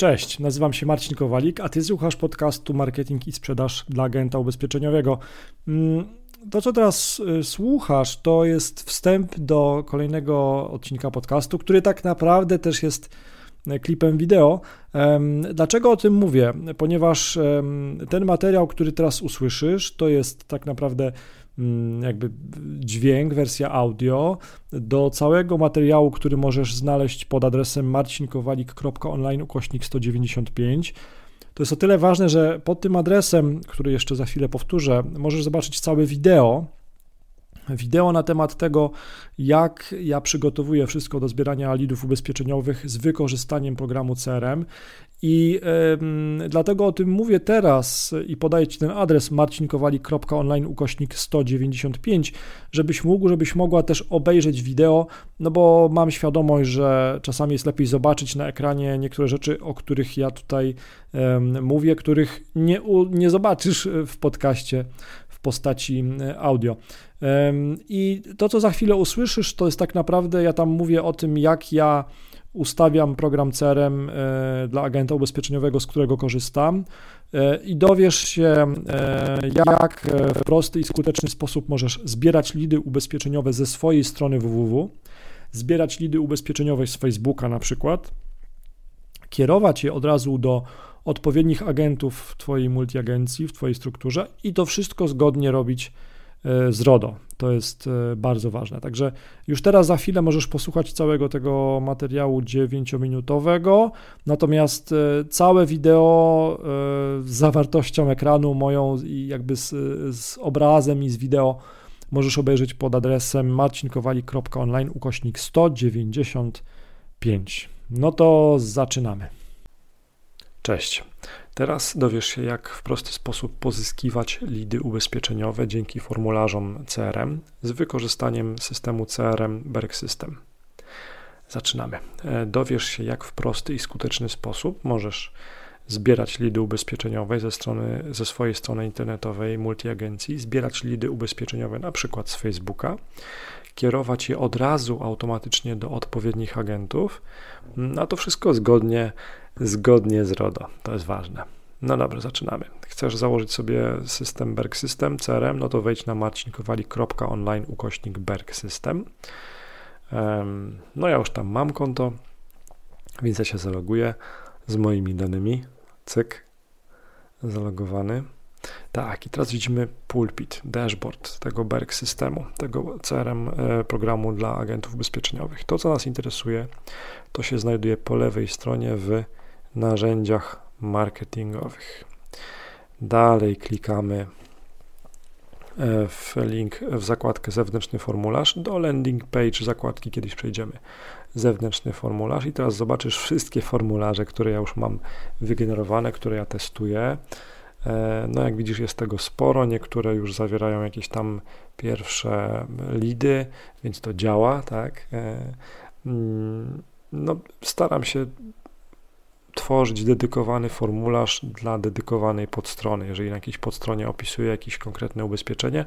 Cześć, nazywam się Marcin Kowalik, a ty słuchasz podcastu Marketing i Sprzedaż dla agenta ubezpieczeniowego. Mm, to, co teraz y, słuchasz, to jest wstęp do kolejnego odcinka podcastu, który tak naprawdę też jest klipem wideo. Dlaczego o tym mówię? Ponieważ ten materiał, który teraz usłyszysz, to jest tak naprawdę Mm, jakby dźwięk, wersja audio do całego materiału, który możesz znaleźć pod adresem marcinkowalik.online ukośnik 195. To jest o tyle ważne, że pod tym adresem, który jeszcze za chwilę powtórzę, możesz zobaczyć całe wideo, wideo na temat tego, jak ja przygotowuję wszystko do zbierania lidów ubezpieczeniowych z wykorzystaniem programu CRM. I y, dlatego o tym mówię teraz i podaję Ci ten adres marcinkowali.online ukośnik 195, żebyś mógł, żebyś mogła też obejrzeć wideo, no bo mam świadomość, że czasami jest lepiej zobaczyć na ekranie niektóre rzeczy, o których ja tutaj y, mówię, których nie, nie zobaczysz w podcaście postaci audio. I to, co za chwilę usłyszysz, to jest tak naprawdę, ja tam mówię o tym, jak ja ustawiam program CRM e, dla agenta ubezpieczeniowego, z którego korzystam e, i dowiesz się, e, jak w prosty i skuteczny sposób możesz zbierać lidy ubezpieczeniowe ze swojej strony www, zbierać lidy ubezpieczeniowe z Facebooka na przykład, kierować je od razu do odpowiednich agentów w Twojej multiagencji, w Twojej strukturze i to wszystko zgodnie robić E, z RODO. To jest e, bardzo ważne. Także już teraz za chwilę możesz posłuchać całego tego materiału 9-minutowego, natomiast e, całe wideo z zawartością ekranu moją i jakby z, z obrazem i z wideo możesz obejrzeć pod adresem marcinkowali.online ukośnik 195. No to zaczynamy. Cześć. Teraz dowiesz się, jak w prosty sposób pozyskiwać lidy ubezpieczeniowe dzięki formularzom CRM z wykorzystaniem systemu CRM Berg System. Zaczynamy. E, dowiesz się, jak w prosty i skuteczny sposób możesz zbierać lidy ubezpieczeniowe ze, strony, ze swojej strony internetowej multiagencji, zbierać lidy ubezpieczeniowe na przykład z Facebooka, kierować je od razu automatycznie do odpowiednich agentów, a to wszystko zgodnie zgodnie z RODO. To jest ważne. No dobra, zaczynamy. Chcesz założyć sobie system Berg System CRM, no to wejdź na marcinkowali.online ukośnik Berg System. No ja już tam mam konto, więc ja się zaloguję z moimi danymi. Cyk, zalogowany. Tak, i teraz widzimy pulpit, dashboard tego Berg systemu, tego CRM e, programu dla agentów ubezpieczeniowych. To, co nas interesuje, to się znajduje po lewej stronie w narzędziach marketingowych. Dalej klikamy e, w link w zakładkę zewnętrzny formularz do landing page zakładki kiedyś przejdziemy zewnętrzny formularz i teraz zobaczysz wszystkie formularze, które ja już mam wygenerowane, które ja testuję. E, no jak widzisz jest tego sporo, niektóre już zawierają jakieś tam pierwsze lidy, więc to działa, tak. E, mm, no staram się tworzyć dedykowany formularz dla dedykowanej podstrony. Jeżeli na jakiejś podstronie opisuję jakieś konkretne ubezpieczenie,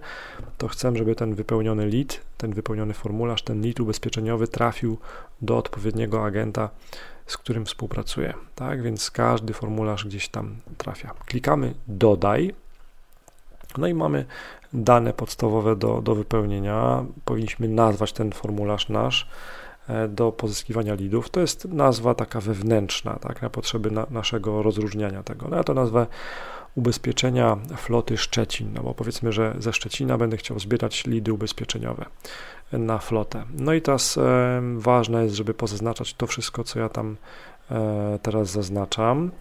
to chcę, żeby ten wypełniony lead, ten wypełniony formularz, ten lead ubezpieczeniowy trafił do odpowiedniego agenta, z którym współpracuję. Tak, więc każdy formularz gdzieś tam trafia. Klikamy dodaj. No i mamy dane podstawowe do, do wypełnienia. Powinniśmy nazwać ten formularz nasz E, do pozyskiwania lidów. To jest nazwa taka wewnętrzna, tak, na potrzeby na, naszego rozróżniania tego. No ja to nazwę ubezpieczenia floty Szczecin, no bo powiedzmy, że ze Szczecina będę chciał zbierać lidy ubezpieczeniowe na flotę. No i teraz e, ważne jest, żeby pozaznaczać to wszystko, co ja tam e, teraz zaznaczam.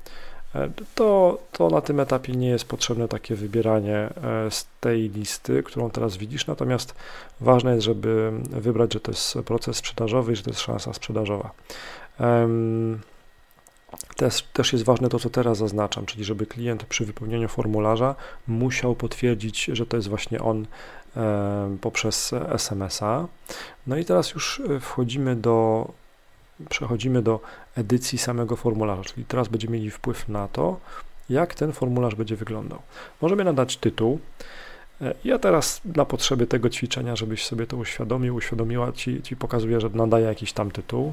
E, to, to na tym etapie nie jest potrzebne takie wybieranie z tej listy, którą teraz widzisz, natomiast ważne jest, żeby wybrać, że to jest proces sprzedażowy i że to jest szansa sprzedażowa. Też, też jest ważne to, co teraz zaznaczam, czyli żeby klient przy wypełnieniu formularza musiał potwierdzić, że to jest właśnie on poprzez SMS-a. No i teraz już e, wchodzimy do przechodzimy do edycji samego formularza, czyli teraz będziemy mieli wpływ na to, jak ten formularz będzie wyglądał. Możemy nadać tytuł, E, ja teraz na potrzeby tego ćwiczenia, żebyś sobie to uświadomił, uświadomiła, ci, ci pokazuję, że nadaje jakiś tam tytuł.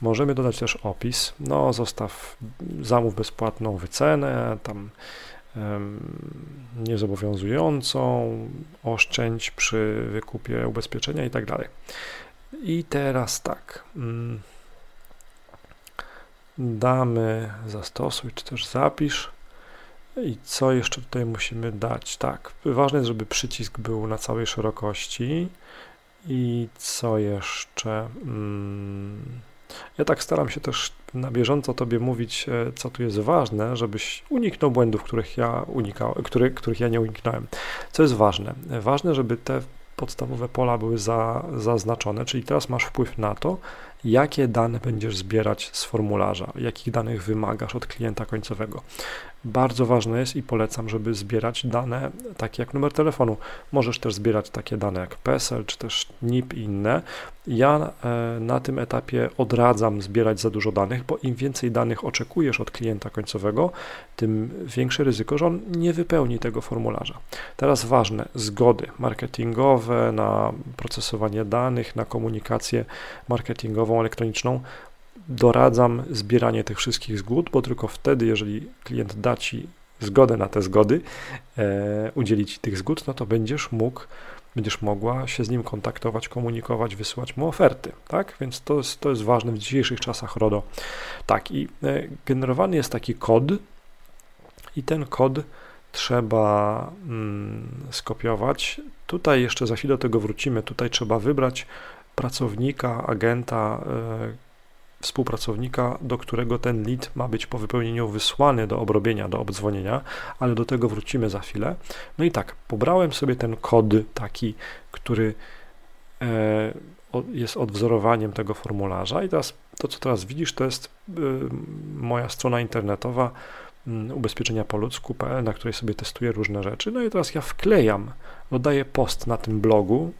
Możemy dodać też opis. No, zostaw zamów bezpłatną wycenę, tam niezobowiązującą, oszczędź przy wykupie ubezpieczenia i tak. I teraz tak. Mm, damy zastosuj, czy też zapisz. I co jeszcze tutaj musimy dać? Tak, ważne jest, żeby przycisk był na całej szerokości. I co jeszcze? Mm, ja tak staram się też na bieżąco Tobie mówić, e, co tu jest ważne, żebyś uniknął błędów, których ja, unikał, który, których ja nie uniknąłem. Co jest ważne? Ważne, żeby te podstawowe pola były za, zaznaczone, czyli teraz masz wpływ na to, jakie dane będziesz zbierać z formularza, jakich danych wymagasz od klienta końcowego. Bardzo ważne jest i polecam, żeby zbierać dane takie jak numer telefonu. Możesz też zbierać takie dane jak PESEL czy też NIP i inne. Ja e, na tym etapie odradzam zbierać za dużo danych, bo im więcej danych oczekujesz od klienta końcowego, tym większe ryzyko, że on nie wypełni tego formularza. Teraz ważne, zgody marketingowe na procesowanie danych, na komunikację marketingową, elektroniczną doradzam zbieranie tych wszystkich zgód, bo tylko wtedy, jeżeli klient da Ci zgodę na te zgody, e, udzielić tych zgód, no to będziesz mógł, będziesz mogła się z nim kontaktować, komunikować, wysyłać mu oferty, tak? Więc to jest, to jest ważne w dzisiejszych czasach RODO. Tak, i e, generowany jest taki kod i ten kod trzeba mm, skopiować. Tutaj jeszcze za chwilę do tego wrócimy. Tutaj trzeba wybrać pracownika, agenta, e, współpracownika, do którego ten lead ma być po wypełnieniu wysłany do obrobienia, do obdzwonienia, ale do tego wrócimy za chwilę. No i tak, pobrałem sobie ten kod taki, który e, jest odwzorowaniem tego formularza i teraz to, co teraz widzisz, to jest e, moja strona internetowa mm, ubezpieczenia po ludzku.pl, na której sobie testuję różne rzeczy. No i teraz ja wklejam, dodaję post na tym blogu,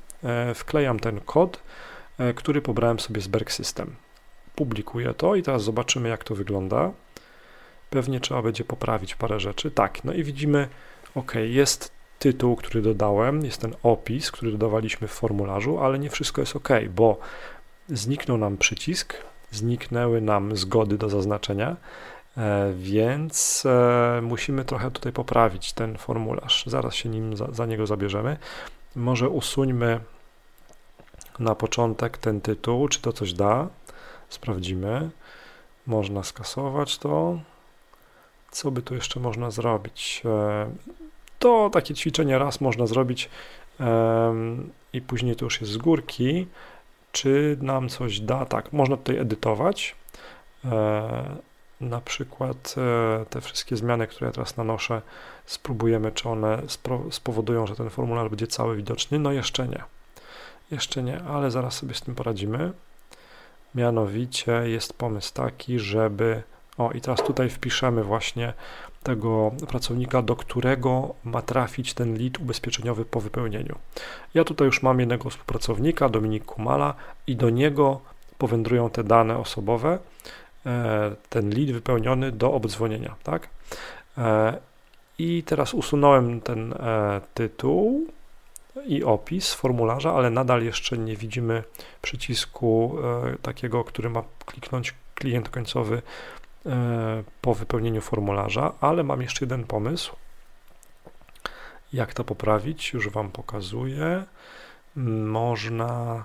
wklejam ten kod, który pobrałem sobie z Berg System publikuję to i teraz zobaczymy, jak to wygląda. Pewnie trzeba będzie poprawić parę rzeczy. Tak, no i widzimy, ok, jest tytuł, który dodałem, jest ten opis, który dodawaliśmy w formularzu, ale nie wszystko jest ok, bo zniknął nam przycisk, zniknęły nam zgody do zaznaczenia, e, więc e, musimy trochę tutaj poprawić ten formularz. Zaraz się nim za, za niego zabierzemy. Może usuńmy na początek ten tytuł, czy to coś da. Sprawdzimy. Można skasować to. Co by tu jeszcze można zrobić? E, to takie ćwiczenie raz można zrobić i później to już jest z górki. Czy nam coś da? Tak, można tutaj edytować. E, na przykład e, te wszystkie zmiany, które ja teraz nanoszę, spróbujemy, czy one spowodują, że ten formularz będzie cały widoczny. No jeszcze nie. Jeszcze nie, ale zaraz sobie z tym poradzimy. Mianowicie jest pomysł taki, żeby. O, i teraz tutaj wpiszemy właśnie tego pracownika, do którego ma trafić ten lead ubezpieczeniowy po wypełnieniu. Ja tutaj już mam jednego współpracownika, Dominik Kumala, i do niego powędrują te dane osobowe, e, ten lead wypełniony do obdzwonienia, tak? E, I teraz usunąłem ten e, tytuł, i opis formularza, ale nadal jeszcze nie widzimy przycisku e, takiego, który ma kliknąć klient końcowy e, po wypełnieniu formularza, ale mam jeszcze jeden pomysł. Jak to poprawić? Już Wam pokazuję. Można,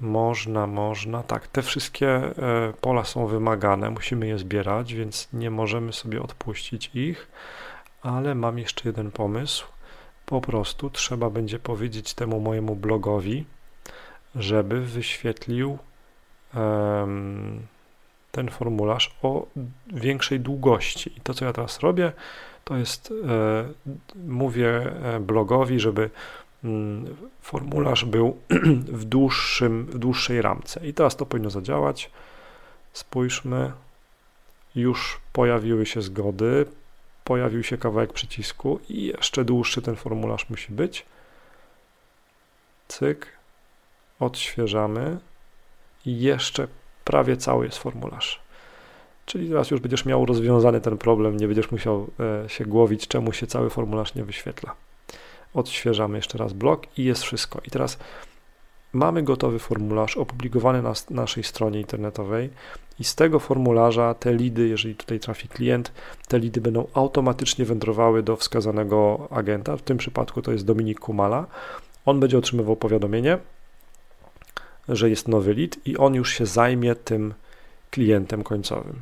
można, można. Tak, te wszystkie e, pola są wymagane, musimy je zbierać, więc nie możemy sobie odpuścić ich, ale mam jeszcze jeden pomysł po prostu trzeba będzie powiedzieć temu mojemu blogowi, żeby wyświetlił um, ten formularz o większej długości. I to, co ja teraz robię, to jest, e, mówię e, blogowi, żeby mm, formularz był w, dłuższym, w dłuższej ramce. I teraz to powinno zadziałać. Spójrzmy, już pojawiły się zgody, pojawił się kawałek przycisku i jeszcze dłuższy ten formularz musi być. Cyk, odświeżamy i jeszcze prawie cały jest formularz. Czyli teraz już będziesz miał rozwiązany ten problem, nie będziesz musiał e, się głowić, czemu się cały formularz nie wyświetla. odświeżamy jeszcze raz blok i jest wszystko. I teraz mamy gotowy formularz opublikowany na naszej stronie internetowej i z tego formularza te lidy, jeżeli tutaj trafi klient, te lidy będą automatycznie wędrowały do wskazanego agenta. W tym przypadku to jest Dominik Kumala. On będzie otrzymywał powiadomienie, że jest nowy lead i on już się zajmie tym klientem końcowym.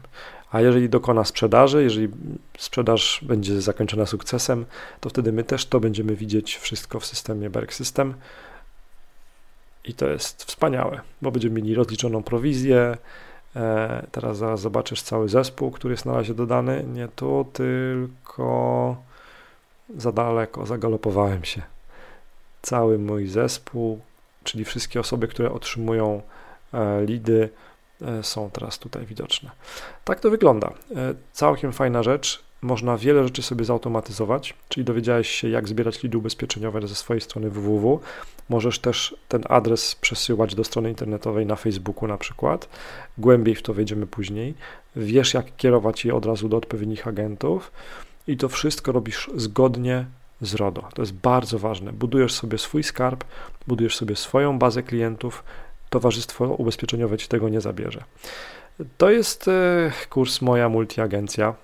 A jeżeli dokona sprzedaży, jeżeli sprzedaż będzie zakończona sukcesem, to wtedy my też to będziemy widzieć wszystko w systemie Berg System. I to jest wspaniałe, bo będziemy mieli rozliczoną prowizję. E, teraz zaraz zobaczysz cały zespół, który jest na razie dodany. Nie tu, tylko za daleko, zagalopowałem się. Cały mój zespół, czyli wszystkie osoby, które otrzymują e, lidy, e, są teraz tutaj widoczne. Tak to wygląda. Całkiem fajna rzecz. Można wiele rzeczy sobie zautomatyzować, czyli dowiedziałeś się, jak zbierać lidy ubezpieczeniowe ze swojej strony www. Możesz też ten adres przesyłać do strony internetowej na Facebooku na przykład. Głębiej w to wejdziemy później. Wiesz, jak kierować je od razu do odpowiednich agentów i to wszystko robisz zgodnie z RODO. To jest bardzo ważne. Budujesz sobie swój skarb, budujesz sobie swoją bazę klientów. Towarzystwo ubezpieczeniowe ci tego nie zabierze. To jest e, kurs Moja Multiagencja.